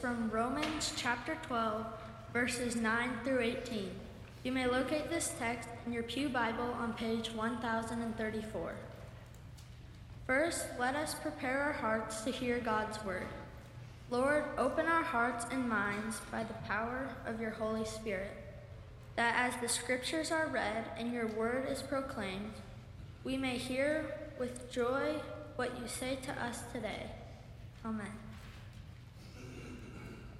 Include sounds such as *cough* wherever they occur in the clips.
From Romans chapter 12, verses 9 through 18. You may locate this text in your Pew Bible on page 1034. First, let us prepare our hearts to hear God's word. Lord, open our hearts and minds by the power of your Holy Spirit, that as the scriptures are read and your word is proclaimed, we may hear with joy what you say to us today. Amen.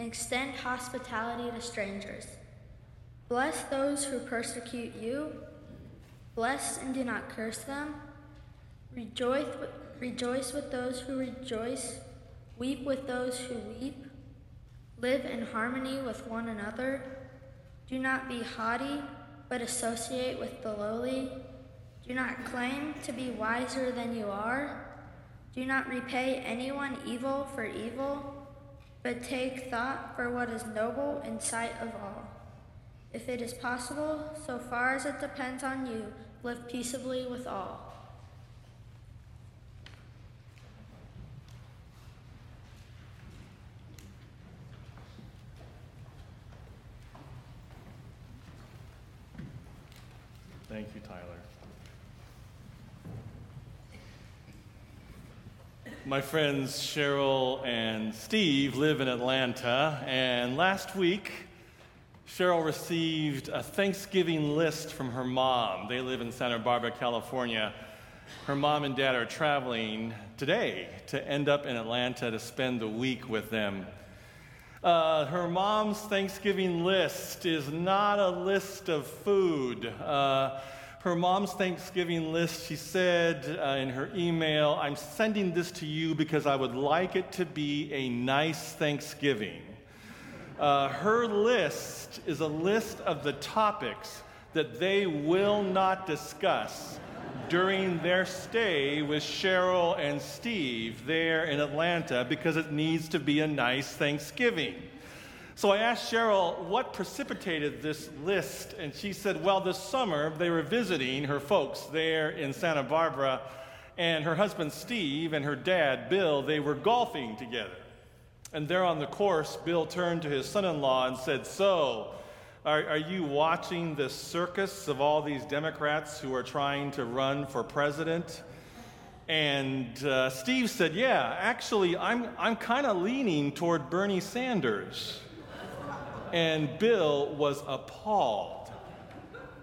extend hospitality to strangers. Bless those who persecute you. Bless and do not curse them. Rejoice, rejoice with those who rejoice. Weep with those who weep. Live in harmony with one another. Do not be haughty, but associate with the lowly. Do not claim to be wiser than you are. Do not repay anyone evil for evil but take thought for what is noble in sight of all. If it is possible, so far as it depends on you, live peaceably with all. Thank you, Tyler. My friends Cheryl and Steve live in Atlanta, and last week, Cheryl received a Thanksgiving list from her mom. They live in Santa Barbara, California. Her mom and dad are traveling today to end up in Atlanta to spend the week with them. Uh, her mom's Thanksgiving list is not a list of food. Uh, her mom's Thanksgiving list, she said uh, in her email, I'm sending this to you because I would like it to be a nice Thanksgiving. Uh, her list is a list of the topics that they will not discuss during their stay with Cheryl and Steve there in Atlanta because it needs to be a nice Thanksgiving. So I asked Cheryl what precipitated this list, and she said, Well, this summer they were visiting her folks there in Santa Barbara, and her husband Steve and her dad Bill, they were golfing together. And there on the course, Bill turned to his son in law and said, So, are, are, you watching this circus of all these Democrats who are trying to run for president? And uh, Steve said, Yeah, actually, I'm, I'm kind of leaning toward Bernie Sanders and Bill was appalled.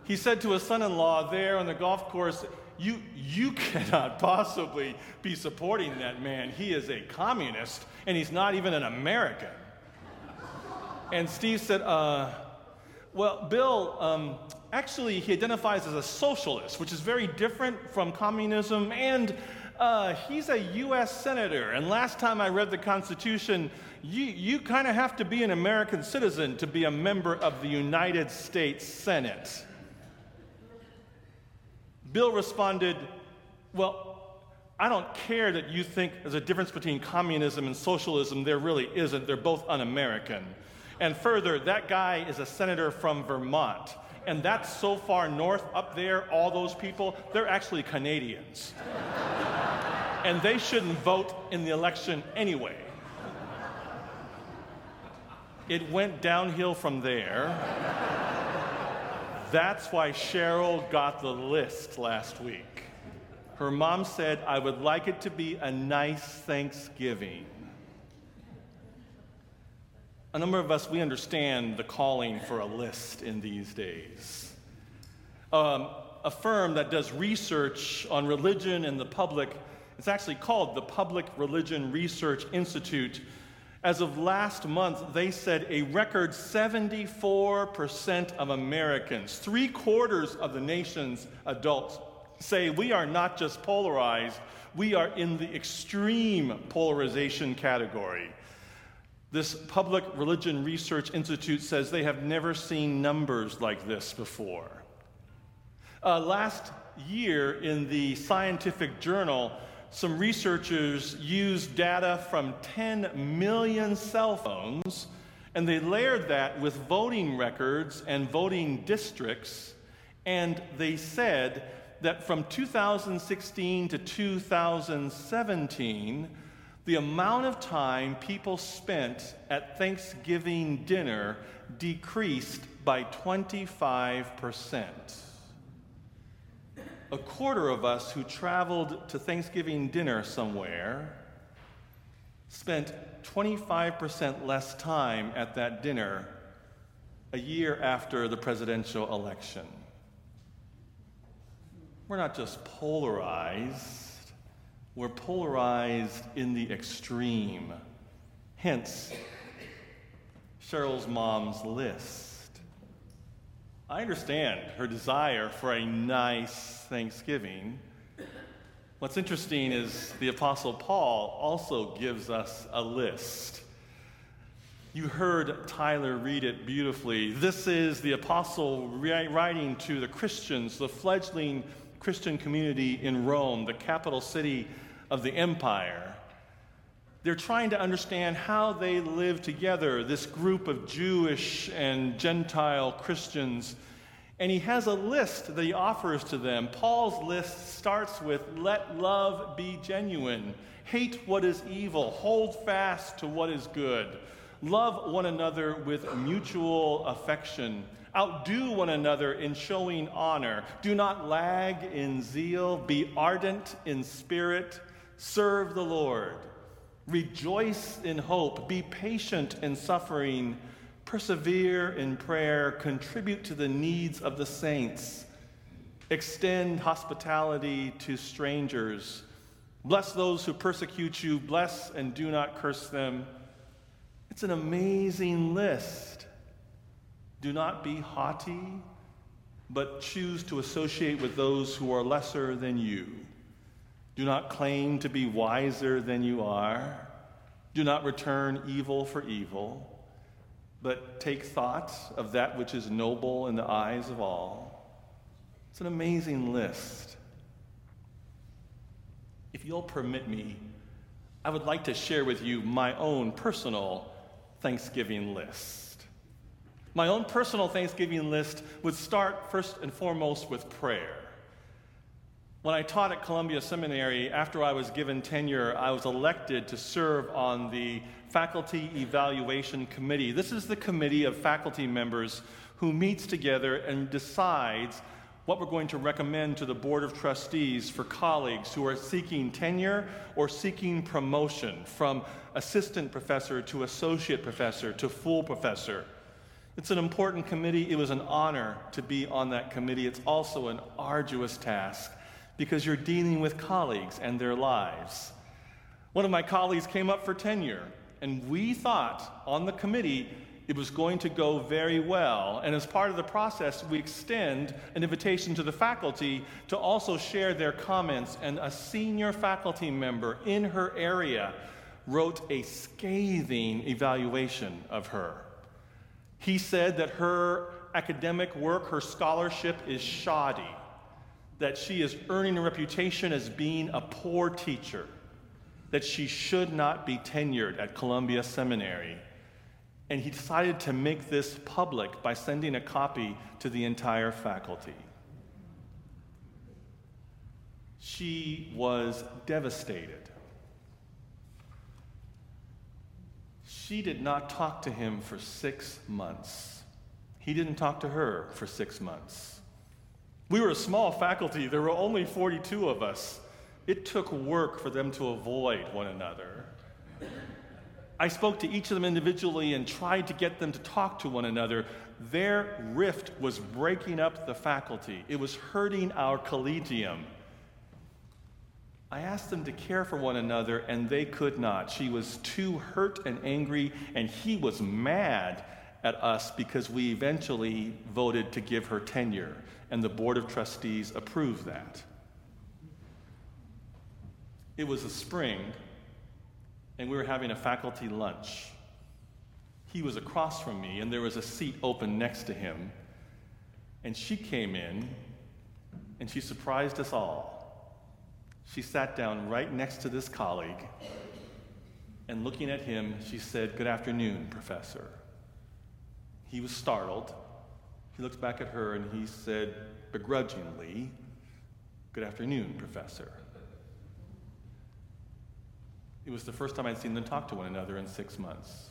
He said to his son in law there on the golf course, you, you *laughs* cannot possibly be supporting that man. He is a communist and he's not even an American. And Steve said, uh, Well, Bill, um, actually, he identifies as a socialist, which is very different from communism and uh, he's a U.S. Senator, and last time I read the Constitution, you, you kind of have to be an American citizen to be a member of the United States Senate. Bill responded, Well, I don't care that you think there's a difference between communism and socialism. There really isn't. They're both un American. And further, that guy is a senator from Vermont. And that's so far north up there, all those people, they're actually Canadians *laughs* and they shouldn't vote in the election anyway. It went downhill from there. That's why Cheryl got the list last week. Her mom said, I would like it to be a nice Thanksgiving. a number of us, we understand the calling for a list in these days. Um, a firm that does research on religion and the public, it's actually called the Public Religion Research Institute. As of last month, they said a record 74% of Americans, three quarters of the nation's adults, say we are not just polarized, we are in the extreme polarization category. This Public Religion Research Institute says they have never seen numbers like this before. Uh, last year, in the scientific journal, some researchers used data from 10 million cell phones and they layered that with voting records and voting districts. And they said that from 2016 to 2017, the amount of time people spent at Thanksgiving dinner decreased by 25%. A quarter of us who traveled to Thanksgiving dinner somewhere spent 25% less time at that dinner a year after the presidential election. We're not just polarized we're polarized in the extreme. Hence, Cheryl's mom's list. I understand her desire for a nice Thanksgiving. What's interesting is the Apostle Paul also gives us a list. You heard Tyler read it beautifully. This is the Apostle writing to the Christians, the fledgling Christian community in Rome, the capital city of the empire. They're trying to understand how they live together, this group of Jewish and Gentile Christians. And he has a list that he offers to them. Paul's list starts with let love be genuine, hate what is evil, hold fast to what is good, love one another with mutual affection, outdo one another in showing honor, do not lag in zeal, be ardent in spirit. Serve the Lord. Rejoice in hope. Be patient in suffering. Persevere in prayer. Contribute to the needs of the saints. Extend hospitality to strangers. Bless those who persecute you. Bless and do not curse them. It's an amazing list. Do not be haughty, but choose to associate with those who are lesser than you. Do not claim to be wiser than you are. Do not return evil for evil, but take thought of that which is noble in the eyes of all. It's an amazing list. If you'll permit me, I would like to share with you my own personal Thanksgiving list. My own personal Thanksgiving list would start first and foremost with prayer. When I taught at Columbia Seminary, after I was given tenure, I was elected to serve on the Faculty Evaluation Committee. This is the committee of faculty members who meets together and decides what we're going to recommend to the Board of Trustees for colleagues who are seeking tenure or seeking promotion from assistant professor to associate professor to full professor. It's an important committee. It was an honor to be on that committee. It's also an arduous task because you're dealing with colleagues and their lives. One of my colleagues came up for tenure, and we thought on the committee it was going to go very well. And as part of the process, we extend an invitation to the faculty to also share their comments. And a senior faculty member in her area wrote a scathing evaluation of her. He said that her academic work, her scholarship is shoddy that she is earning a reputation as being a poor teacher, that she should not be tenured at Columbia Seminary. And he decided to make this public by sending a copy to the entire faculty. She was devastated. She did not talk to him for six months. He didn't talk to her for six months. We were a small faculty, there were only 42 of us. It took work for them to avoid one another. I spoke to each of them individually and tried to get them to talk to one another. Their rift was breaking up the faculty, it was hurting our collegium. I asked them to care for one another, and they could not. She was too hurt and angry, and he was mad at us because we eventually voted to give her tenure, and the Board of Trustees approved that. It was a spring, and we were having a faculty lunch. He was across from me, and there was a seat open next to him. And she came in, and she surprised us all. She sat down right next to this colleague, and looking at him, she said, Good afternoon, Professor. He was startled. He looked back at her and he said, begrudgingly, Good afternoon, Professor. It was the first time I'd seen them talk to one another in six months.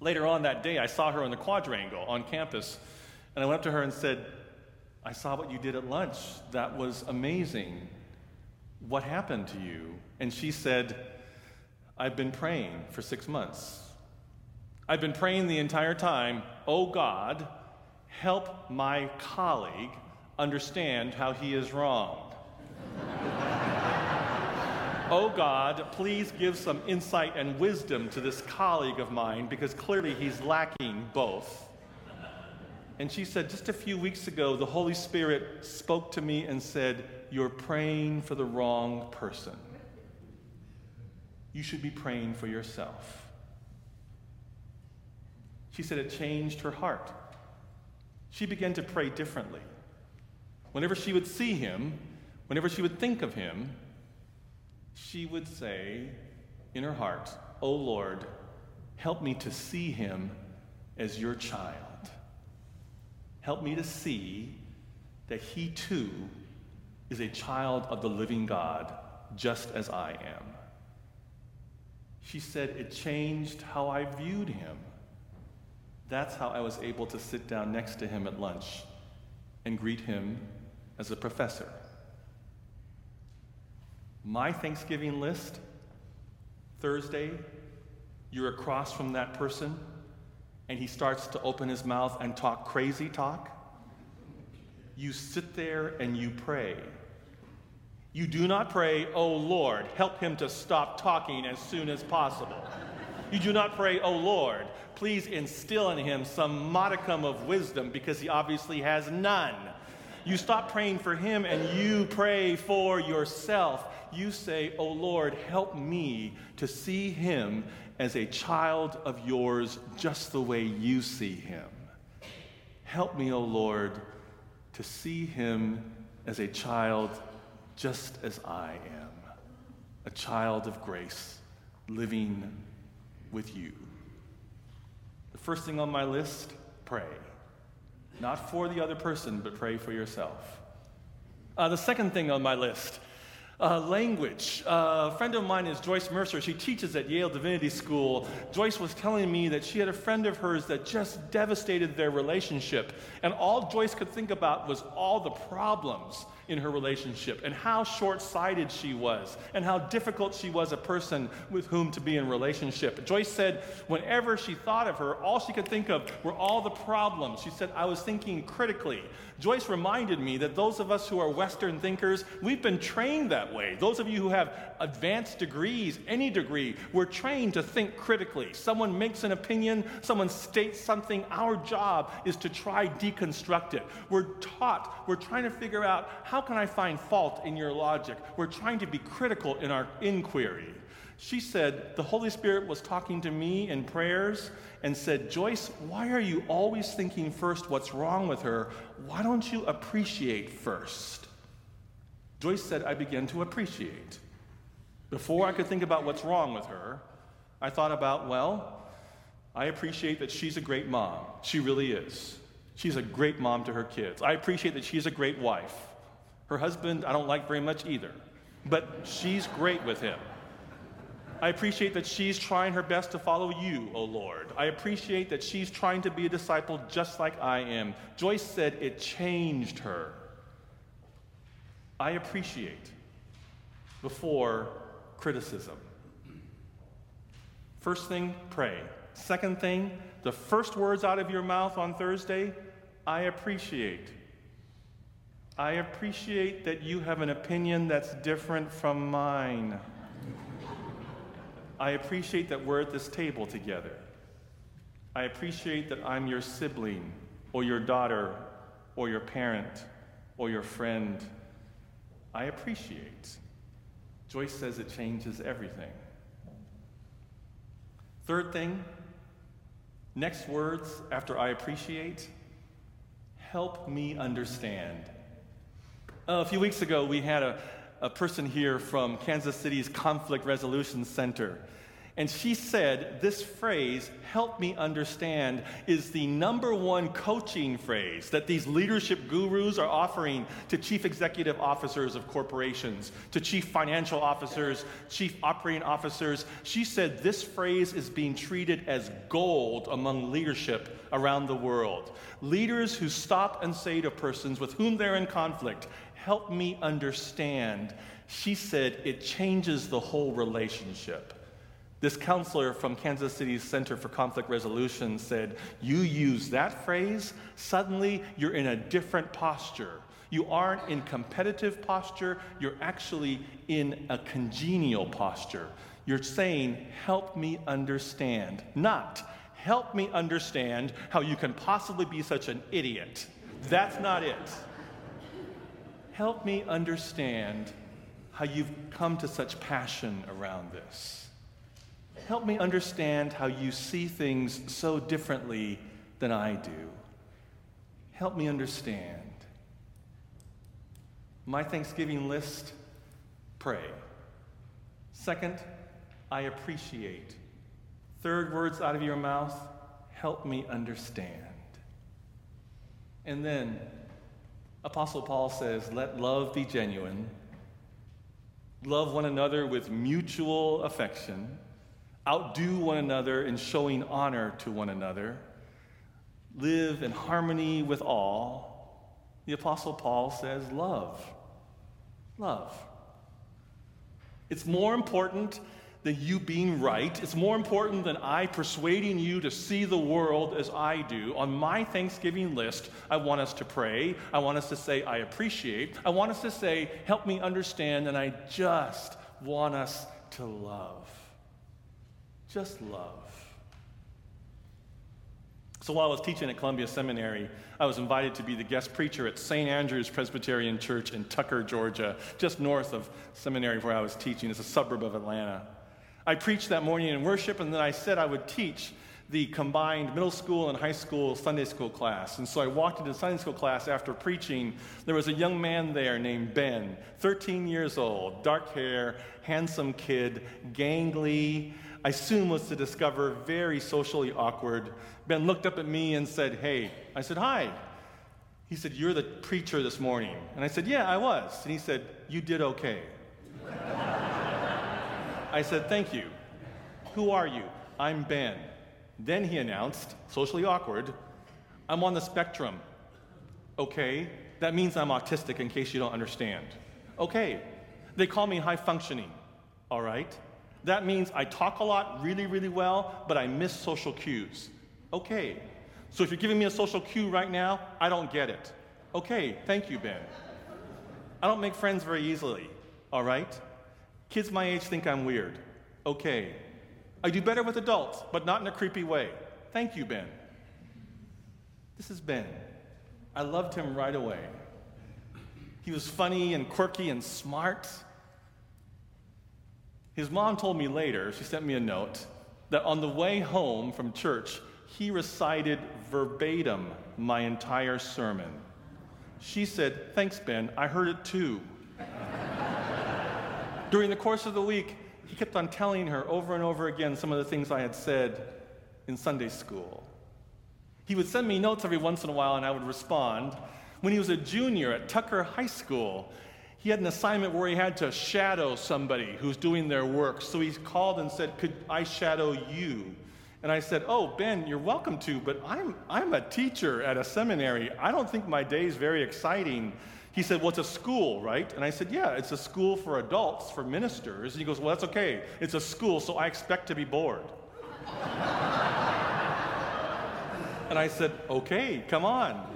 Later on that day, I saw her in the quadrangle on campus, and I went up to her and said, I saw what you did at lunch. That was amazing. What happened to you? And she said, I've been praying for six months. I've been praying the entire time, oh God, help my colleague understand how he is wrong. *laughs* oh God, please give some insight and wisdom to this colleague of mine because clearly he's lacking both. And she said, just a few weeks ago, the Holy Spirit spoke to me and said, You're praying for the wrong person. You should be praying for yourself. She said it changed her heart. She began to pray differently. Whenever she would see him, whenever she would think of him, she would say in her heart, Oh Lord, help me to see him as your child. Help me to see that he too is a child of the living God, just as I am. She said it changed how I viewed him. That's how I was able to sit down next to him at lunch and greet him as a professor. My Thanksgiving list Thursday, you're across from that person, and he starts to open his mouth and talk crazy talk. You sit there and you pray. You do not pray, oh Lord, help him to stop talking as soon as possible. You do not pray, oh Lord, please instill in him some modicum of wisdom because he obviously has none. You stop praying for him and you pray for yourself. You say, Oh Lord, help me to see him as a child of yours just the way you see him. Help me, O Lord, to see him as a child just as I am, a child of grace living with you. The first thing on my list pray. Not for the other person, but pray for yourself. Uh, the second thing on my list uh, language. Uh, a friend of mine is Joyce Mercer. She teaches at Yale Divinity School. Joyce was telling me that she had a friend of hers that just devastated their relationship. And all Joyce could think about was all the problems in her relationship and how short sighted she was and how difficult she was a person with whom to be in relationship. Joyce said, whenever she thought of her, all she could think of were all the problems. She said, I was thinking critically. Joyce reminded me that those of us who are Western thinkers, we've been trained that way. Those of you who have advanced degrees, any degree, we're trained to think critically. Someone makes an opinion, someone states something, our job is to try deconstruct it. We're taught, we're trying to figure out how how can I find fault in your logic? We're trying to be critical in our inquiry. She said, The Holy Spirit was talking to me in prayers and said, Joyce, why are you always thinking first what's wrong with her? Why don't you appreciate first? Joyce said, I began to appreciate. Before I could think about what's wrong with her, I thought about, well, I appreciate that she's a great mom. She really is. She's a great mom to her kids. I appreciate that she's a great wife. Her husband, I don't like very much either, but she's great with him. I appreciate that she's trying her best to follow you, O Lord. I appreciate that she's trying to be a disciple just like I am. Joyce said it changed her. I appreciate before criticism. First thing, pray. Second thing, the first words out of your mouth on Thursday, I appreciate. I appreciate that you have an opinion that's different from mine. I appreciate that we're at this table together. I appreciate that I'm your sibling, or your daughter, or your parent, or your friend. I appreciate. Joyce says it changes everything. Third thing, next words after I appreciate, help me understand. Uh, a few weeks ago, we had a, a person here from Kansas City's Conflict Resolution Center. And she said, This phrase, help me understand, is the number one coaching phrase that these leadership gurus are offering to chief executive officers of corporations, to chief financial officers, chief operating officers. She said, This phrase is being treated as gold among leadership around the world. Leaders who stop and say to persons with whom they're in conflict, Help me understand. She said, It changes the whole relationship. This counselor from Kansas City's Center for Conflict Resolution said, You use that phrase, suddenly you're in a different posture. You aren't in competitive posture, you're actually in a congenial posture. You're saying, Help me understand, not help me understand how you can possibly be such an idiot. That's not it. Help me understand how you've come to such passion around this help me understand how you see things so differently than I do. Help me understand. My Thanksgiving list pray. Second, I appreciate. Third, words out of your mouth help me understand. And then, Apostle Paul says, let love be genuine. Love one another with mutual affection outdo one another in showing honor to one another, live in harmony with all. The Apostle Paul says, love. Love. It's more important than you being right. It's more important than I persuading you to see the world as I do. On my Thanksgiving list, I want us to pray. I want us to say, I appreciate. I want us to say, help me understand. And I just want us to love. Just love. So while I was teaching at Columbia Seminary, I was invited to be the guest preacher at St. Andrew's Presbyterian Church in Tucker, Georgia, just north of seminary where I was teaching. It's a suburb of Atlanta. I preached that morning in worship, and then I said I would teach the combined middle school and high school Sunday school class. And so I walked into Sunday school class after preaching. There was a young man there named Ben, 13 years old, dark hair, handsome kid, gangly, I soon was to discover very socially awkward. Ben looked up at me and said, Hey. I said, Hi. He said, You're the preacher this morning. And I said, Yeah, I was. And he said, You did okay. I said, Thank you. Who are you? I'm Ben. Then he announced, socially awkward, I'm on the spectrum. Okay, that means I'm autistic in case you don't understand. Okay, they call me high functioning. All right, that means I talk a lot really, really well, but I miss social cues. Okay. So if you're giving me a social cue right now, I don't get it. Okay, thank you, Ben. I don't make friends very easily, all right? Kids my age think I'm weird. Okay. I do better with adults, but not in a creepy way. Thank you, Ben. This is Ben. I loved him right away. He was funny and quirky and smart. His mom told me later, she sent me a note, that on the way home from church, he recited verbatim my entire sermon. She said, Thanks, Ben, I heard it too. During the course of the week, he kept on telling her over and over again some of the things I had said in Sunday school. He would send me notes every once in a while, and I would respond. When he was a junior at Tucker High School, he had an assignment where he had to shadow somebody who's doing their work. So he called and said, Could I shadow you? And I said, Oh, Ben, you're welcome to, but I'm, I'm a teacher at a seminary. I don't think my day is very exciting. He said, Well, it's a school, right? And I said, Yeah, it's a school for adults, for ministers. And he goes, Well, that's okay. It's a school, so I expect to be bored. *laughs* and I said, Okay, come on.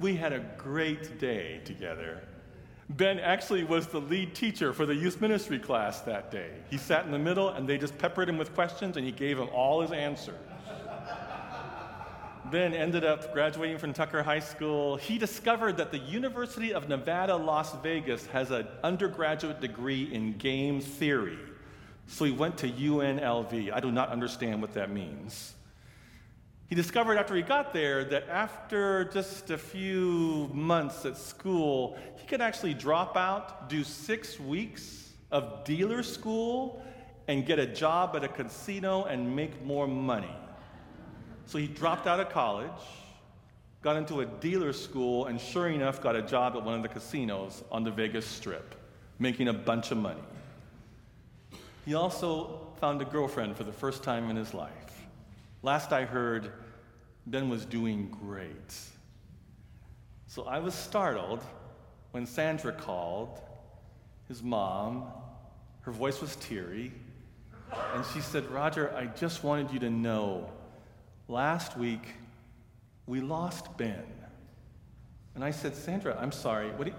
We had a great day together. Ben actually was the lead teacher for the youth ministry class that day. He sat in the middle and they just peppered him with questions and he gave them all his answers. Ben ended up graduating from Tucker High School. He discovered that the University of Nevada, Las Vegas has an undergraduate degree in game theory. So he went to UNLV. I do not understand what that means. He discovered after he got there that after just a few months at school, he could actually drop out, do six weeks of dealer school, and get a job at a casino and make more money. So he dropped out of college, got into a dealer school, and sure enough, got a job at one of the casinos on the Vegas Strip, making a bunch of money. He also found a girlfriend for the first time in his life. Last I heard, Ben was doing great. So I was startled when Sandra called, his mom. Her voice was teary. And she said, Roger, I just wanted you to know last week we lost Ben. And I said, Sandra, I'm sorry. What you,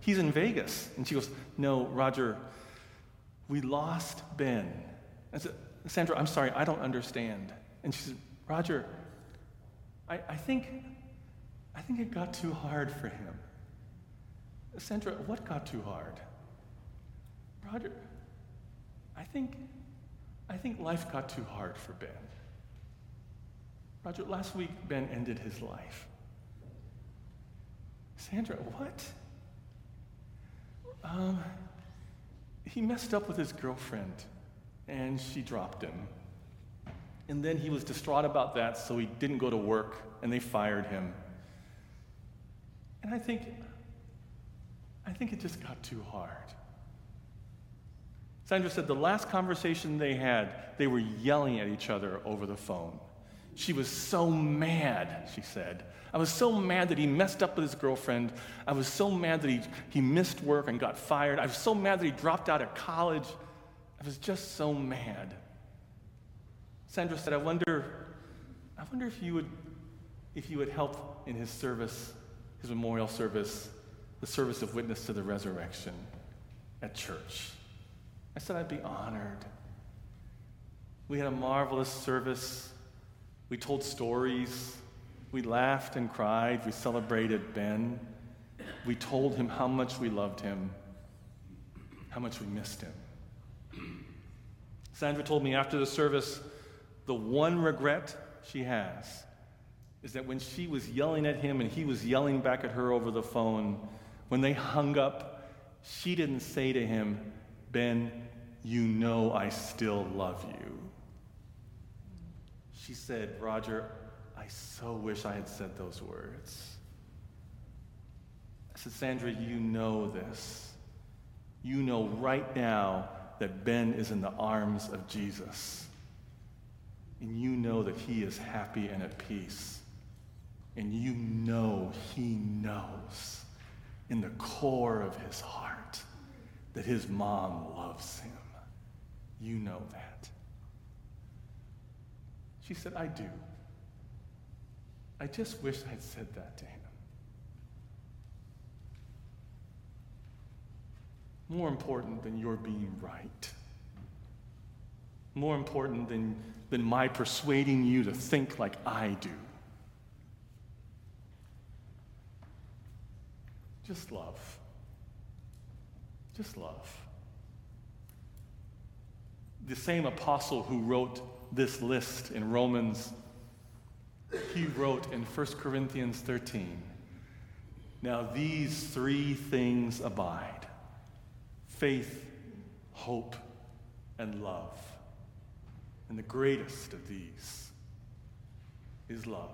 he's in Vegas. And she goes, No, Roger, we lost Ben. I said, Sandra, I'm sorry, I don't understand. And she said, Roger, I, I think I think it got too hard for him. Sandra, what got too hard? Roger, I think I think life got too hard for Ben. Roger, last week Ben ended his life. Sandra, what? Um, he messed up with his girlfriend and she dropped him. And then he was distraught about that, so he didn't go to work and they fired him. And I think, I think it just got too hard. Sandra said the last conversation they had, they were yelling at each other over the phone. She was so mad, she said. I was so mad that he messed up with his girlfriend. I was so mad that he, he missed work and got fired. I was so mad that he dropped out of college. I was just so mad. Sandra said, I wonder, I wonder if you would if you would help in his service, his memorial service, the service of witness to the resurrection at church. I said I'd be honored. We had a marvelous service. We told stories. We laughed and cried. We celebrated Ben. We told him how much we loved him, how much we missed him. Sandra told me after the service the one regret she has is that when she was yelling at him and he was yelling back at her over the phone, when they hung up, she didn't say to him, Ben, you know I still love you. She said, Roger, I so wish I had said those words. I said, Sandra, you know this. You know right now that Ben is in the arms of Jesus. And you know that he is happy and at peace. And you know he knows in the core of his heart that his mom loves him. You know that. She said, I do. I just wish I'd said that to him. More important than your being right. More important than, than my persuading you to think like I do. Just love. Just love. The same apostle who wrote this list in Romans, he wrote in 1 Corinthians 13 Now these three things abide faith, hope, and love. And the greatest of these is love.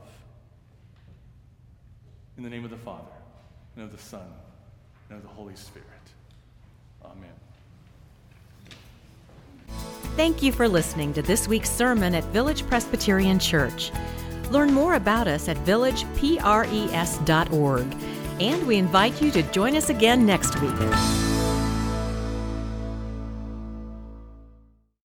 In the name of the Father, and of the Son, and of the Holy Spirit. Amen. Thank you for listening to this week's sermon at Village Presbyterian Church. Learn more about us at villagepres.org, and we invite you to join us again next week.